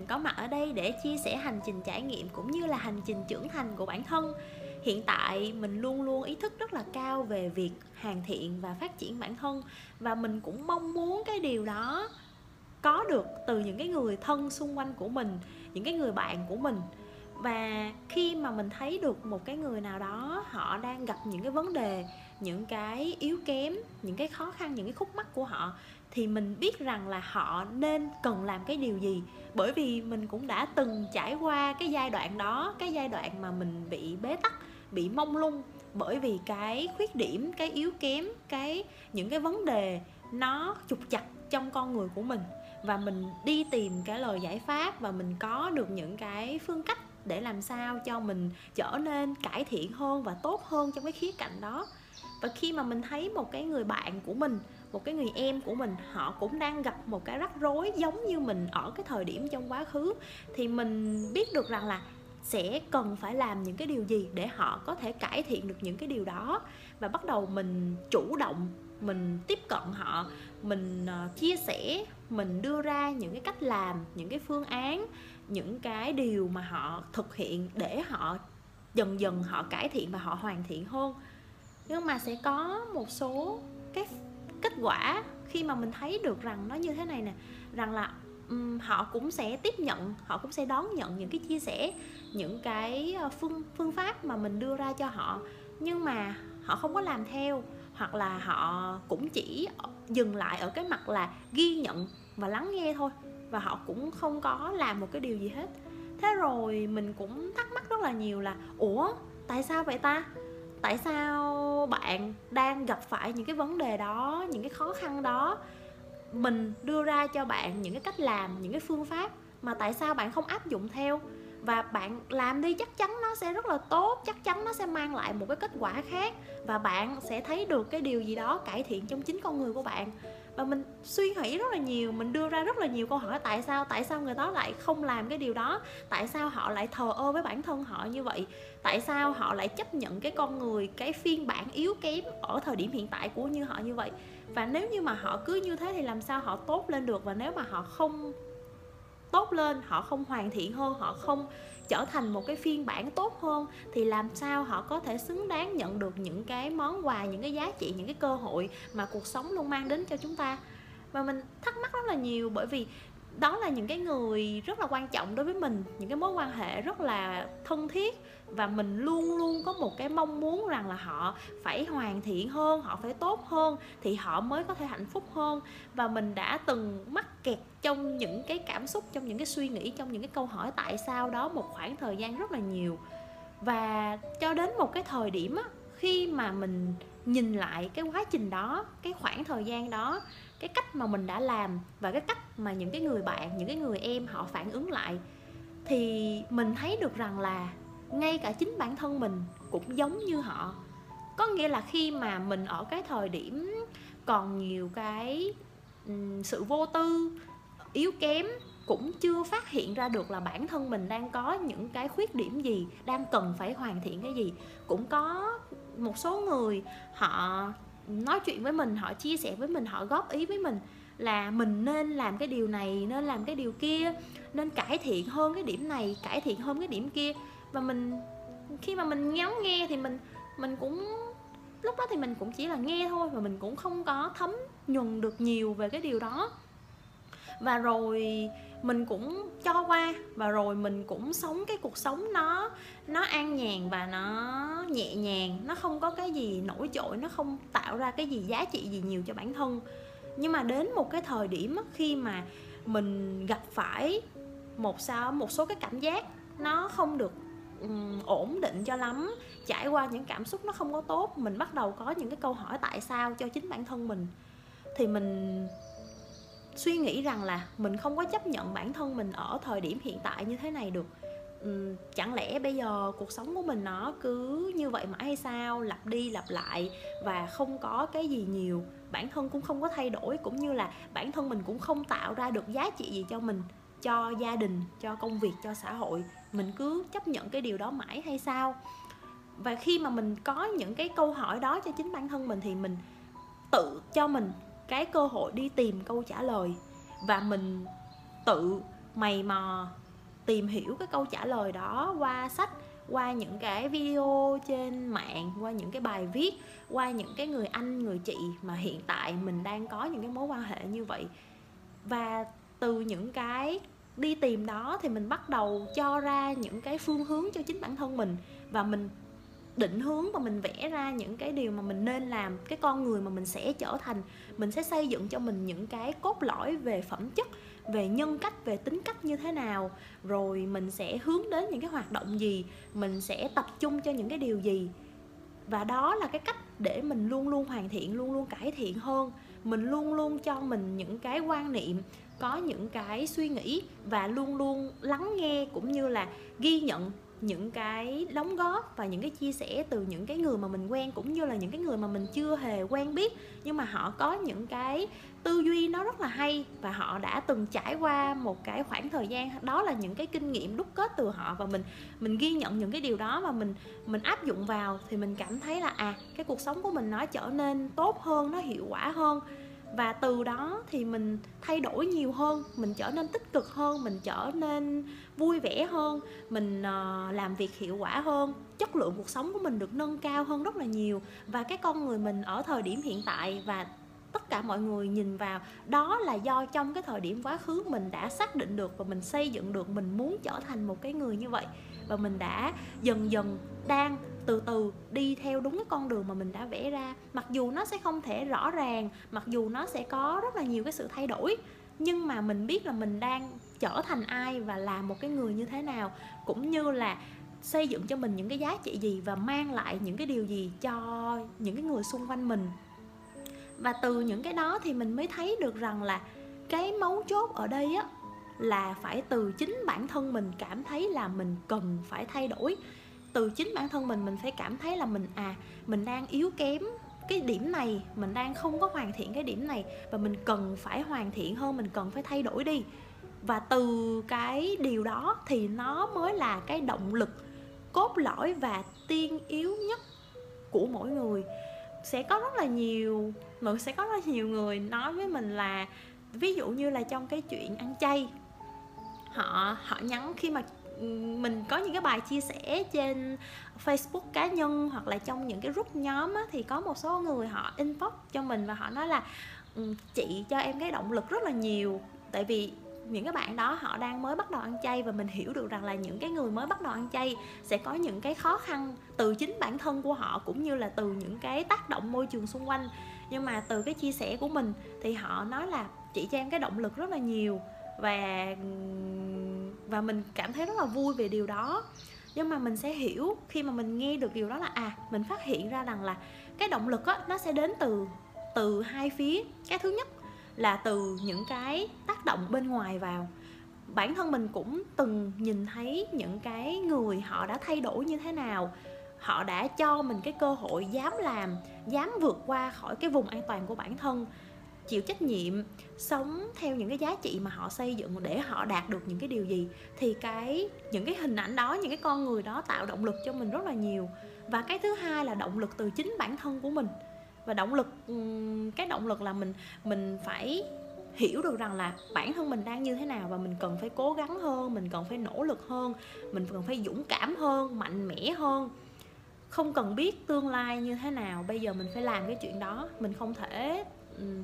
mình có mặt ở đây để chia sẻ hành trình trải nghiệm cũng như là hành trình trưởng thành của bản thân. Hiện tại mình luôn luôn ý thức rất là cao về việc hoàn thiện và phát triển bản thân và mình cũng mong muốn cái điều đó có được từ những cái người thân xung quanh của mình, những cái người bạn của mình. Và khi mà mình thấy được một cái người nào đó họ đang gặp những cái vấn đề, những cái yếu kém, những cái khó khăn, những cái khúc mắc của họ thì mình biết rằng là họ nên cần làm cái điều gì. Bởi vì mình cũng đã từng trải qua cái giai đoạn đó, cái giai đoạn mà mình bị bế tắc, bị mông lung. Bởi vì cái khuyết điểm, cái yếu kém, cái, những cái vấn đề nó trục chặt trong con người của mình. Và mình đi tìm cái lời giải pháp và mình có được những cái phương cách để làm sao cho mình trở nên cải thiện hơn và tốt hơn trong cái khía cạnh đó. Và khi mà mình thấy một cái người bạn của mình một cái người em của mình, họ cũng đang gặp một cái rắc rối giống như mình ở cái thời điểm trong quá khứ. Thì mình biết được rằng là sẽ cần phải làm những cái điều gì để họ có thể cải thiện được những cái điều đó. Và bắt đầu mình chủ động, mình tiếp cận họ, mình ờ, chia sẻ, mình đưa ra những cái cách làm, những cái phương án, những cái điều mà họ thực hiện để họ dần dần họ cải thiện và họ hoàn thiện hơn. Nhưng mà sẽ có một số cái kết quả khi mà mình thấy được rằng nó như thế này nè rằng là um, họ cũng sẽ tiếp nhận họ cũng sẽ đón nhận những cái chia sẻ những cái ờ, phương phương pháp mà mình đưa ra cho họ. Nhưng mà họ không có làm theo hoặc là họ cũng chỉ dừng lại ở cái mặt là ghi nhận và lắng nghe thôi và họ cũng không có làm một cái điều gì hết. Thế rồi mình cũng thắc mắc rất là nhiều là ủa tại sao vậy ta? Tại sao bạn đang gặp phải những cái vấn đề đó, những cái khó khăn đó, mình đưa ra cho bạn những cái cách làm, những cái phương pháp mà tại sao bạn không áp dụng theo. Và bạn làm đi, chắc chắn nó sẽ rất là tốt, chắc chắn nó sẽ mang lại một cái kết quả khác và bạn sẽ thấy được cái điều gì đó cải thiện trong chính con người của bạn và mình suy nghĩ rất là nhiều, mình đưa ra rất là nhiều câu hỏi tại sao tại sao người đó lại không làm cái điều đó? Tại sao họ lại thờ ơ với bản thân họ như vậy? Tại sao họ lại chấp nhận cái con người, cái phiên bản yếu kém ở thời điểm hiện tại của như họ như vậy? Và nếu như mà họ cứ như thế thì làm sao họ tốt lên được? Và nếu mà họ không tốt lên, họ không hoàn thiện hơn, họ không trở thành một cái phiên bản tốt hơn thì làm sao họ có thể xứng đáng nhận được những cái món quà, những cái giá trị, những cái cơ hội mà cuộc sống luôn mang đến cho chúng ta. Và mình thắc mắc rất là nhiều bởi vì đó là những cái người rất là quan trọng đối với mình, những cái mối quan hệ rất là thân thiết và mình luôn luôn có một cái mong muốn rằng là họ phải hoàn thiện hơn, họ phải tốt hơn thì họ mới có thể hạnh phúc hơn. Và mình đã từng mắc kẹt trong những cái cảm xúc, trong những cái suy nghĩ, trong những cái câu hỏi tại sao đó một khoảng thời gian rất là nhiều. Và cho đến một cái thời điểm á, khi mà mình nhìn lại cái quá trình đó, cái khoảng thời gian đó cái cách mà mình đã làm và cái cách mà những cái người bạn, những cái người em họ phản ứng lại, thì mình thấy được rằng là ngay cả chính bản thân mình cũng giống như họ. Có nghĩa là khi mà mình ở cái thời điểm còn nhiều cái sự vô tư, yếu kém, cũng chưa phát hiện ra được là bản thân mình đang có những cái khuyết điểm gì, đang cần phải hoàn thiện cái gì. Cũng có một số người họ nói chuyện với mình, họ chia sẻ với mình, họ góp ý với mình là mình nên làm cái điều này, nên làm cái điều kia, nên cải thiện hơn cái điểm này, cải thiện hơn cái điểm kia. Và mình, khi mà mình ngắm nghe thì mình mình cũng, lúc đó thì mình cũng chỉ là nghe thôi và mình cũng không có thấm nhuần được nhiều về cái điều đó. Và rồi mình cũng cho qua và rồi mình cũng sống cái cuộc sống nó nó an nhàn và nó nhẹ nhàng, nó không có cái gì nổi trội, nó không tạo ra cái gì giá trị gì nhiều cho bản thân. Nhưng mà đến một cái thời điểm khi mà mình gặp phải một sao, một số cái cảm giác nó không được ổn định cho lắm, trải qua những cảm xúc nó không có tốt, mình bắt đầu có những cái câu hỏi tại sao cho chính bản thân mình, thì mình suy nghĩ rằng là mình không có chấp nhận bản thân mình ở thời điểm hiện tại như thế này được. Uhm, chẳng lẽ bây giờ cuộc sống của mình nó cứ như vậy mãi hay sao? Lặp đi lặp lại và không có cái gì nhiều. Bản thân cũng không có thay đổi cũng như là bản thân mình cũng không tạo ra được giá trị gì cho mình cho gia đình cho công việc cho xã hội. Mình cứ chấp nhận cái điều đó mãi hay sao? Và khi mà mình có những cái câu hỏi đó cho chính bản thân mình thì mình tự cho mình cái cơ hội đi tìm câu trả lời. Và mình tự mày mò tìm hiểu cái câu trả lời đó qua sách, qua những cái video trên mạng, qua những cái bài viết, qua những cái người anh, người chị mà hiện tại mình đang có những cái mối quan hệ như vậy. Và từ những cái đi tìm đó thì mình bắt đầu cho ra những cái phương hướng cho chính bản thân mình. Và mình định hướng và mình vẽ ra những cái điều mà mình nên làm, cái con người mà mình sẽ trở thành. Mình sẽ xây dựng cho mình những cái cốt lõi về phẩm chất, về nhân cách, về tính cách như thế nào. Rồi mình sẽ hướng đến những cái hoạt động gì, mình sẽ tập trung cho những cái điều gì. Và đó là cái cách để mình luôn luôn hoàn thiện, luôn luôn cải thiện hơn. Mình luôn luôn cho mình những cái quan niệm, có những cái suy nghĩ và luôn luôn lắng nghe cũng như là ghi nhận những cái đóng góp và những cái chia sẻ từ những cái người mà mình quen cũng như là những cái người mà mình chưa hề quen biết. Nhưng mà họ có những cái tư duy nó rất là hay và họ đã từng trải qua một cái khoảng thời gian, đó là những cái kinh nghiệm đúc kết từ họ và mình mình ghi nhận những cái điều đó và mình mình áp dụng vào thì mình cảm thấy là à cái cuộc sống của mình nó trở nên tốt hơn, nó hiệu quả hơn và từ đó thì mình thay đổi nhiều hơn, mình trở nên tích cực hơn, mình trở nên vui vẻ hơn, mình ờ, làm việc hiệu quả hơn. Chất lượng cuộc sống của mình được nâng cao hơn rất là nhiều. Và cái con người mình ở thời điểm hiện tại và tất cả mọi người nhìn vào, đó là do trong cái thời điểm quá khứ mình đã xác định được và mình xây dựng được, mình muốn trở thành một cái người như vậy. Và mình đã dần dần đang từ từ đi theo đúng cái con đường mà mình đã vẽ ra. Mặc dù nó sẽ không thể rõ ràng, mặc dù nó sẽ có rất là nhiều cái sự thay đổi, nhưng mà mình biết là mình đang trở thành ai và làm một cái người như thế nào, cũng như là xây dựng cho mình những cái giá trị gì và mang lại những cái điều gì cho những cái người xung quanh mình. Và từ những cái đó thì mình mới thấy được rằng là cái mấu chốt ở đây á, là phải từ chính bản thân mình cảm thấy là mình cần phải thay đổi từ chính bản thân mình mình phải cảm thấy là mình à mình đang yếu kém cái điểm này, mình đang không có hoàn thiện cái điểm này và mình cần phải hoàn thiện hơn, mình cần phải thay đổi đi. Và từ cái điều đó thì nó mới là cái động lực cốt lõi và tiên yếu nhất của mỗi người. Sẽ có rất là nhiều, mà sẽ có rất là nhiều người nói với mình là, ví dụ như là trong cái chuyện ăn chay, họ họ nhắn khi mà mình có những cái bài chia sẻ trên Facebook cá nhân hoặc là trong những cái group nhóm á, thì có một số người họ inbox cho mình và họ nói là ừ, chị cho em cái động lực rất là nhiều. Tại vì những cái bạn đó họ đang mới bắt đầu ăn chay và mình hiểu được rằng là những cái người mới bắt đầu ăn chay sẽ có những cái khó khăn từ chính bản thân của họ cũng như là từ những cái tác động môi trường xung quanh. Nhưng mà từ cái chia sẻ của mình thì họ nói là chị cho em cái động lực rất là nhiều và và mình cảm thấy rất là vui về điều đó. Nhưng mà mình sẽ hiểu khi mà mình nghe được điều đó là à mình phát hiện ra rằng là cái động lực á, nó sẽ đến từ từ hai phía. Cái thứ nhất là từ những cái tác động bên ngoài vào. Bản thân mình cũng từng nhìn thấy những cái người họ đã thay đổi như thế nào. Họ đã cho mình cái cơ hội dám làm, dám vượt qua khỏi cái vùng an toàn của bản thân chịu trách nhiệm, sống theo những cái giá trị mà họ xây dựng để họ đạt được những cái điều gì, thì cái, những cái hình ảnh đó, những cái con người đó tạo động lực cho mình rất là nhiều. Và cái thứ hai là động lực từ chính bản thân của mình. Và động lực cái động lực là mình mình phải hiểu được rằng là bản thân mình đang như thế nào và mình cần phải cố gắng hơn, mình cần phải nỗ lực hơn, mình cần phải dũng cảm hơn, mạnh mẽ hơn. Không cần biết tương lai như thế nào, bây giờ mình phải làm cái chuyện đó, mình không thể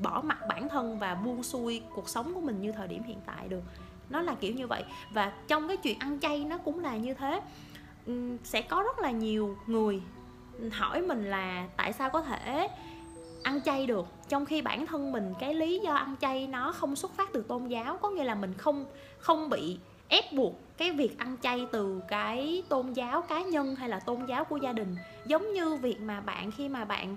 bỏ mặt bản thân và buông xuôi cuộc sống của mình như thời điểm hiện tại được. Nó là kiểu như vậy. Và trong cái chuyện ăn chay nó cũng là như thế. Sẽ có rất là nhiều người hỏi mình là tại sao có thể ăn chay được, trong khi bản thân mình cái lý do ăn chay nó không xuất phát từ tôn giáo, có nghĩa là mình không không bị ép buộc cái việc ăn chay từ cái tôn giáo cá nhân hay là tôn giáo của gia đình. Giống như việc mà bạn khi mà bạn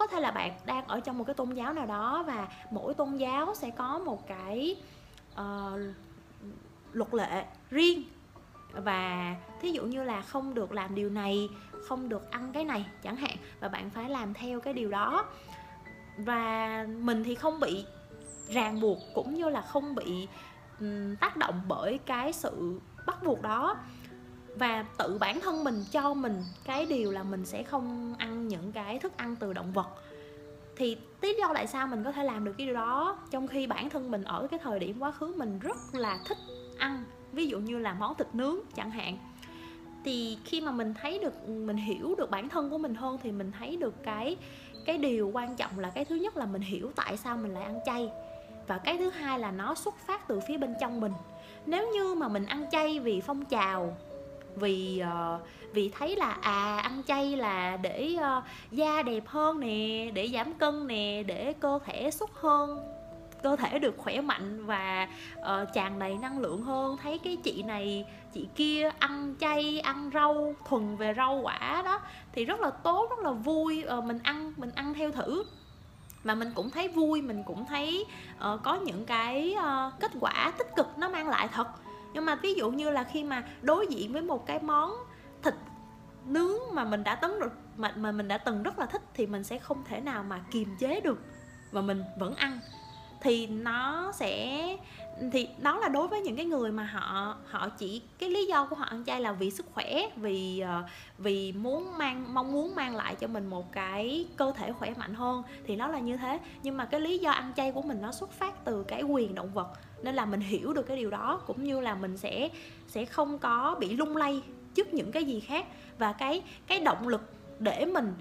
có thể là bạn đang ở trong một cái tôn giáo nào đó và mỗi tôn giáo sẽ có một cái uh, luật lệ riêng. Và thí dụ như là không được làm điều này không được ăn cái này chẳng hạn và bạn phải làm theo cái điều đó. Và mình thì không bị ràng buộc cũng như là không bị um, tác động bởi cái sự bắt buộc đó. Và tự bản thân mình cho mình cái điều là mình sẽ không ăn những cái thức ăn từ động vật. Thì lý do tại sao mình có thể làm được cái điều đó? Trong khi bản thân mình ở cái thời điểm quá khứ mình rất là thích ăn, ví dụ như là món thịt nướng chẳng hạn. Thì khi mà mình thấy được, mình hiểu được bản thân của mình hơn thì mình thấy được cái cái điều quan trọng là cái thứ nhất là mình hiểu tại sao mình lại ăn chay. Và cái thứ hai là nó xuất phát từ phía bên trong mình. Nếu như mà mình ăn chay vì phong trào vì uh, vì thấy là à ăn chay là để uh, da đẹp hơn nè để giảm cân nè để cơ thể xuất hơn cơ thể được khỏe mạnh và uh, tràn đầy năng lượng hơn. Thấy cái chị này chị kia ăn chay ăn rau thuần về rau quả đó thì rất là tốt rất là vui. Uh, mình ăn mình ăn theo thử. Mà mình cũng thấy vui mình cũng thấy uh, có những cái uh, kết quả tích cực nó mang lại thật nhưng mà ví dụ như là khi mà đối diện với một cái món thịt nướng mà mình đã tấn được mà, mà mình đã từng rất là thích thì mình sẽ không thể nào mà kiềm chế được và mình vẫn ăn. Thì nó sẽ thì đó là đối với những cái người mà họ họ chỉ cái lý do của họ ăn chay là vì sức khỏe vì ờ, vì muốn mang mong muốn mang lại cho mình một cái cơ thể khỏe mạnh hơn thì nó là như thế. Nhưng mà cái lý do ăn chay của mình nó xuất phát từ cái quyền động vật nên là mình hiểu được cái điều đó cũng như là mình sẽ sẽ không có bị lung lay trước những cái gì khác. Và cái cái động lực để mình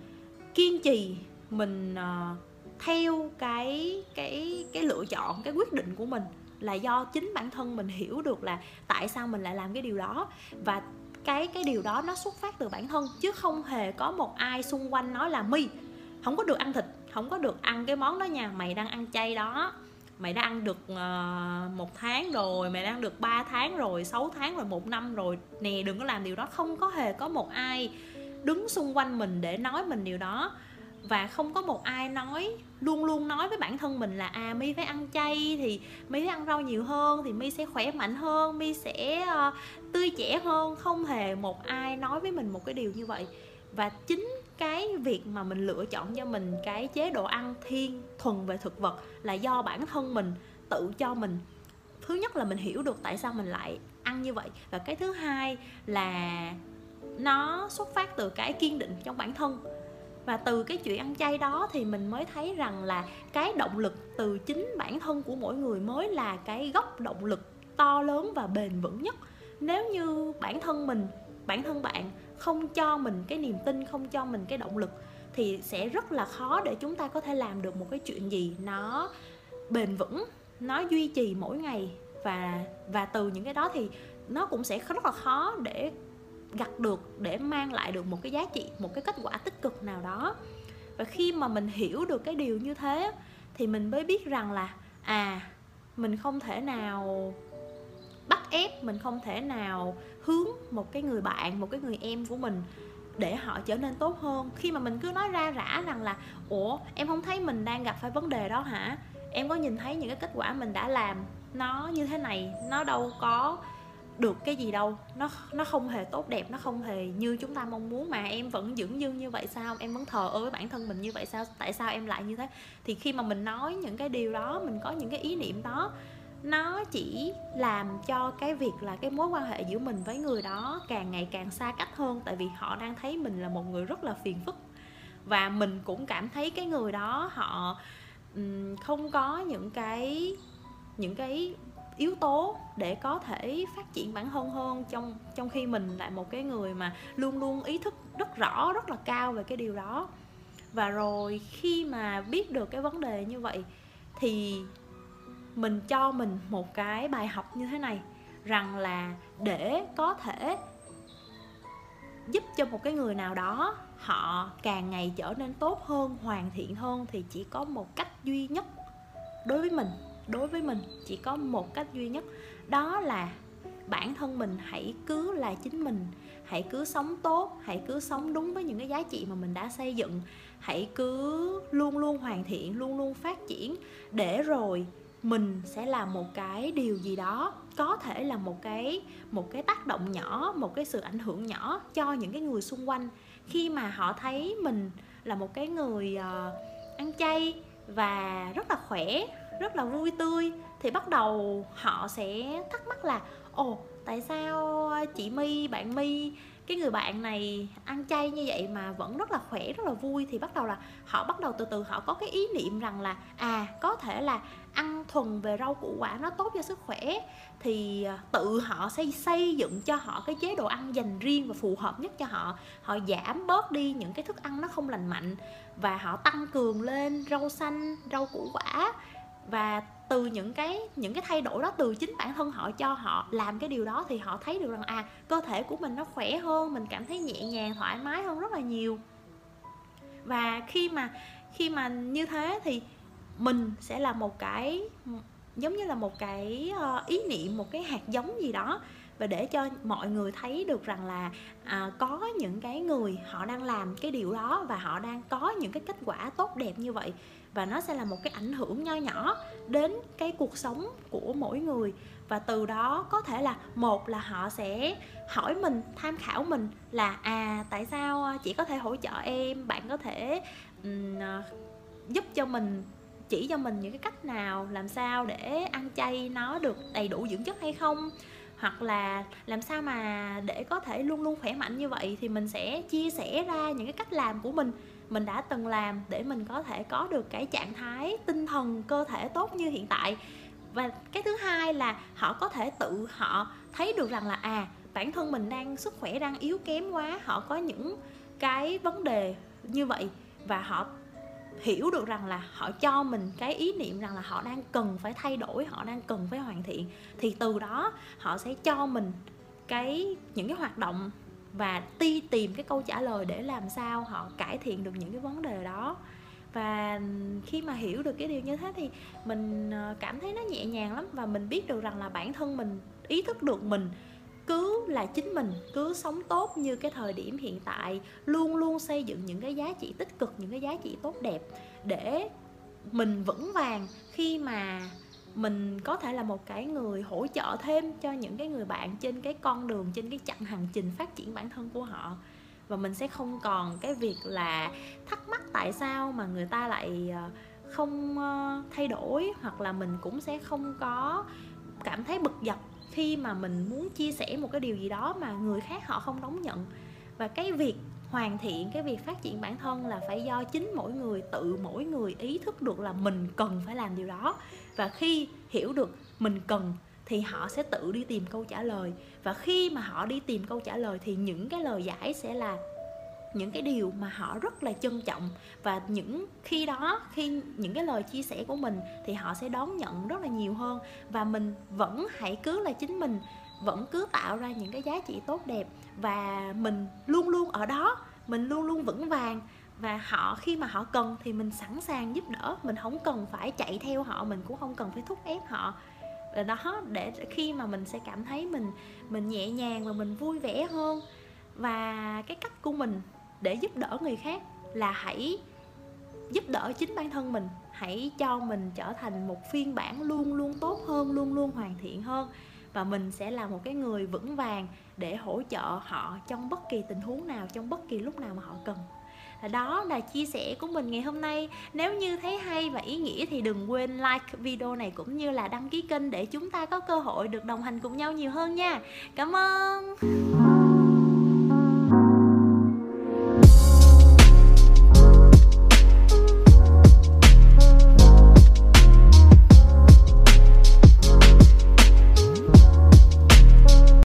kiên trì mình uh, theo cái cái cái lựa chọn cái quyết định của mình là do chính bản thân mình hiểu được là tại sao mình lại làm cái điều đó. Và cái cái điều đó nó xuất phát từ bản thân chứ không hề có một ai xung quanh nói là mi không có được ăn thịt không có được ăn cái món đó nha mày đang ăn chay đó mày đã ăn được uh, một tháng rồi mày đã ăn được 3 tháng rồi 6 tháng rồi một năm rồi. Nè đừng có làm điều đó. Không có hề có một ai đứng xung quanh mình để nói mình điều đó. Và không có một ai nói luôn luôn nói với bản thân mình là à mi phải ăn chay thì mi phải ăn rau nhiều hơn thì mi sẽ khỏe mạnh hơn mi sẽ uh, tươi trẻ hơn. Không hề một ai nói với mình một cái điều như vậy và chính cái việc mà mình lựa chọn cho mình cái chế độ ăn thiên thuần về thực vật là do bản thân mình tự cho mình. Thứ nhất là mình hiểu được tại sao mình lại ăn như vậy. Và cái thứ hai là nó xuất phát từ cái kiên định trong bản thân. Và từ cái chuyện ăn chay đó thì mình mới thấy rằng là cái động lực từ chính bản thân của mỗi người mới là cái gốc động lực to lớn và bền vững nhất. Nếu như bản thân mình, bản thân bạn không cho mình cái niềm tin, không cho mình cái động lực, thì sẽ rất là khó để chúng ta có thể làm được một cái chuyện gì nó bền vững, nó duy trì mỗi ngày. Và và từ những cái đó thì nó cũng sẽ rất là khó để gặt được, để mang lại được một cái giá trị, một cái kết quả tích cực nào đó. Và khi mà mình hiểu được cái điều như thế thì mình mới biết rằng là à mình không thể nào ép mình không thể nào hướng một cái người bạn, một cái người em của mình để họ trở nên tốt hơn. Khi mà mình cứ nói ra rã rằng là, ủa, em không thấy mình đang gặp phải vấn đề đó hả? Em có nhìn thấy những cái kết quả mình đã làm nó như thế này, nó đâu có được cái gì đâu. Nó nó không hề tốt đẹp, nó không hề như chúng ta mong muốn mà em vẫn dưỡng dưng như vậy sao? Em vẫn thờ ơ với bản thân mình như vậy sao? Tại sao em lại như thế? Thì khi mà mình nói những cái điều đó, mình có những cái ý niệm đó nó chỉ làm cho cái việc là cái mối quan hệ giữa mình với người đó càng ngày càng xa cách hơn, tại vì họ đang thấy mình là một người rất là phiền phức. Và mình cũng cảm thấy cái người đó họ không có những cái những cái yếu tố để có thể phát triển bản thân hơn trong trong khi mình lại một cái người mà luôn luôn ý thức rất rõ, rất là cao về cái điều đó. Và rồi khi mà biết được cái vấn đề như vậy thì mình cho mình một cái bài học như thế này, rằng là để có thể giúp cho một cái người nào đó họ càng ngày trở nên tốt hơn, hoàn thiện hơn thì chỉ có một cách duy nhất đối với mình, đối với mình chỉ có một cách duy nhất. Đó là bản thân mình hãy cứ là chính mình, hãy cứ sống tốt, hãy cứ sống đúng với những cái giá trị mà mình đã xây dựng. Hãy cứ luôn luôn hoàn thiện, luôn luôn phát triển để rồi mình sẽ làm một cái điều gì đó có thể là một cái một cái tác động nhỏ một cái sự ảnh hưởng nhỏ cho những cái người xung quanh. Khi mà họ thấy mình là một cái người uh, ăn chay và rất là khỏe rất là vui tươi thì bắt đầu họ sẽ thắc mắc là ồ tại sao chị my bạn my cái người bạn này ăn chay như vậy mà vẫn rất là khỏe rất là vui? Thì bắt đầu là họ bắt đầu từ từ họ có cái ý niệm rằng là à có thể là ăn thuần về rau củ quả nó tốt cho sức khỏe, thì à, tự họ xây xây dựng cho họ cái chế độ ăn dành riêng và phù hợp nhất cho họ. Họ giảm bớt đi những cái thức ăn nó không lành mạnh và họ tăng cường lên rau xanh, rau củ quả và từ những cái những cái thay đổi đó từ chính bản thân họ cho họ làm cái điều đó thì họ thấy được rằng à cơ thể của mình nó khỏe hơn, mình cảm thấy nhẹ nhàng, thoải mái hơn rất là nhiều. Và khi mà khi mà như thế thì mình sẽ là một cái giống như là một cái ờ, ý niệm một cái hạt giống gì đó. Và để cho mọi người thấy được rằng là à, có những cái người họ đang làm cái điều đó và họ đang có những cái kết quả tốt đẹp như vậy. Và nó sẽ là một cái ảnh hưởng nho nhỏ đến cái cuộc sống của mỗi người. Và từ đó có thể là một là họ sẽ hỏi mình tham khảo mình là à tại sao ờ, chị có thể hỗ trợ em? Bạn có thể um, giúp cho mình chỉ cho mình những cái cách nào, làm sao để ăn chay nó được đầy đủ dưỡng chất hay không? Hoặc là làm sao mà để có thể luôn luôn khỏe mạnh như vậy thì mình sẽ chia sẻ ra những cái cách làm của mình. Mình đã từng làm để mình có thể có được cái trạng thái tinh thần, cơ thể tốt như hiện tại. Và cái thứ hai là họ có thể tự họ thấy được rằng là à bản thân mình đang sức khỏe đang yếu kém quá, họ có những cái vấn đề như vậy và họ hiểu được rằng là họ cho mình cái ý niệm rằng là họ đang cần phải thay đổi, họ đang cần phải hoàn thiện, thì từ đó họ sẽ cho mình cái, những cái hoạt động và đi tìm cái câu trả lời để làm sao họ cải thiện được những cái vấn đề đó. Và khi mà hiểu được cái điều như thế thì mình ờ, cảm thấy nó nhẹ nhàng lắm và mình biết được rằng là bản thân mình ý thức được mình cứ là chính mình cứ sống tốt như cái thời điểm hiện tại, luôn luôn xây dựng những cái giá trị tích cực, những cái giá trị tốt đẹp để mình vững vàng khi mà mình có thể là một cái người hỗ trợ thêm cho những cái người bạn trên cái con đường, trên cái chặng hành trình phát triển bản thân của họ. Và mình sẽ không còn cái việc là thắc mắc tại sao mà người ta lại ờ, không ờ, thay đổi, hoặc là mình cũng sẽ không có cảm thấy bực dọc khi mà mình muốn chia sẻ một cái điều gì đó mà người khác họ không đón nhận. Và cái việc hoàn thiện, cái việc phát triển bản thân là phải do chính mỗi người, tự mỗi người ý thức được là mình cần phải làm điều đó. Và khi hiểu được mình cần thì họ sẽ tự đi tìm câu trả lời. Và khi mà họ đi tìm câu trả lời thì những cái lời giải sẽ là những cái điều mà họ rất là trân trọng. Và những khi đó, khi những cái lời chia sẻ của mình thì họ sẽ đón nhận rất là nhiều hơn. Và mình vẫn hãy cứ là chính mình, vẫn cứ tạo ra những cái giá trị tốt đẹp. Và mình luôn luôn ở đó, mình luôn luôn vững vàng. Và họ, khi mà họ cần thì mình sẵn sàng giúp đỡ. Mình không cần phải chạy theo họ, mình cũng không cần phải thúc ép họ. Và đó, để khi mà mình sẽ cảm thấy mình mình nhẹ nhàng và mình vui vẻ hơn. Và cái cách của mình để giúp đỡ người khác là hãy giúp đỡ chính bản thân mình. Hãy cho mình trở thành một phiên bản luôn luôn tốt hơn, luôn luôn hoàn thiện hơn. Và mình sẽ là một cái người vững vàng để hỗ trợ họ trong bất kỳ tình huống nào, trong bất kỳ lúc nào mà họ cần. Đó là chia sẻ của mình ngày hôm nay. Nếu như thấy hay và ý nghĩa thì đừng quên like video này cũng như là đăng ký kênh để chúng ta có cơ hội được đồng hành cùng nhau nhiều hơn nha. Cảm ơn!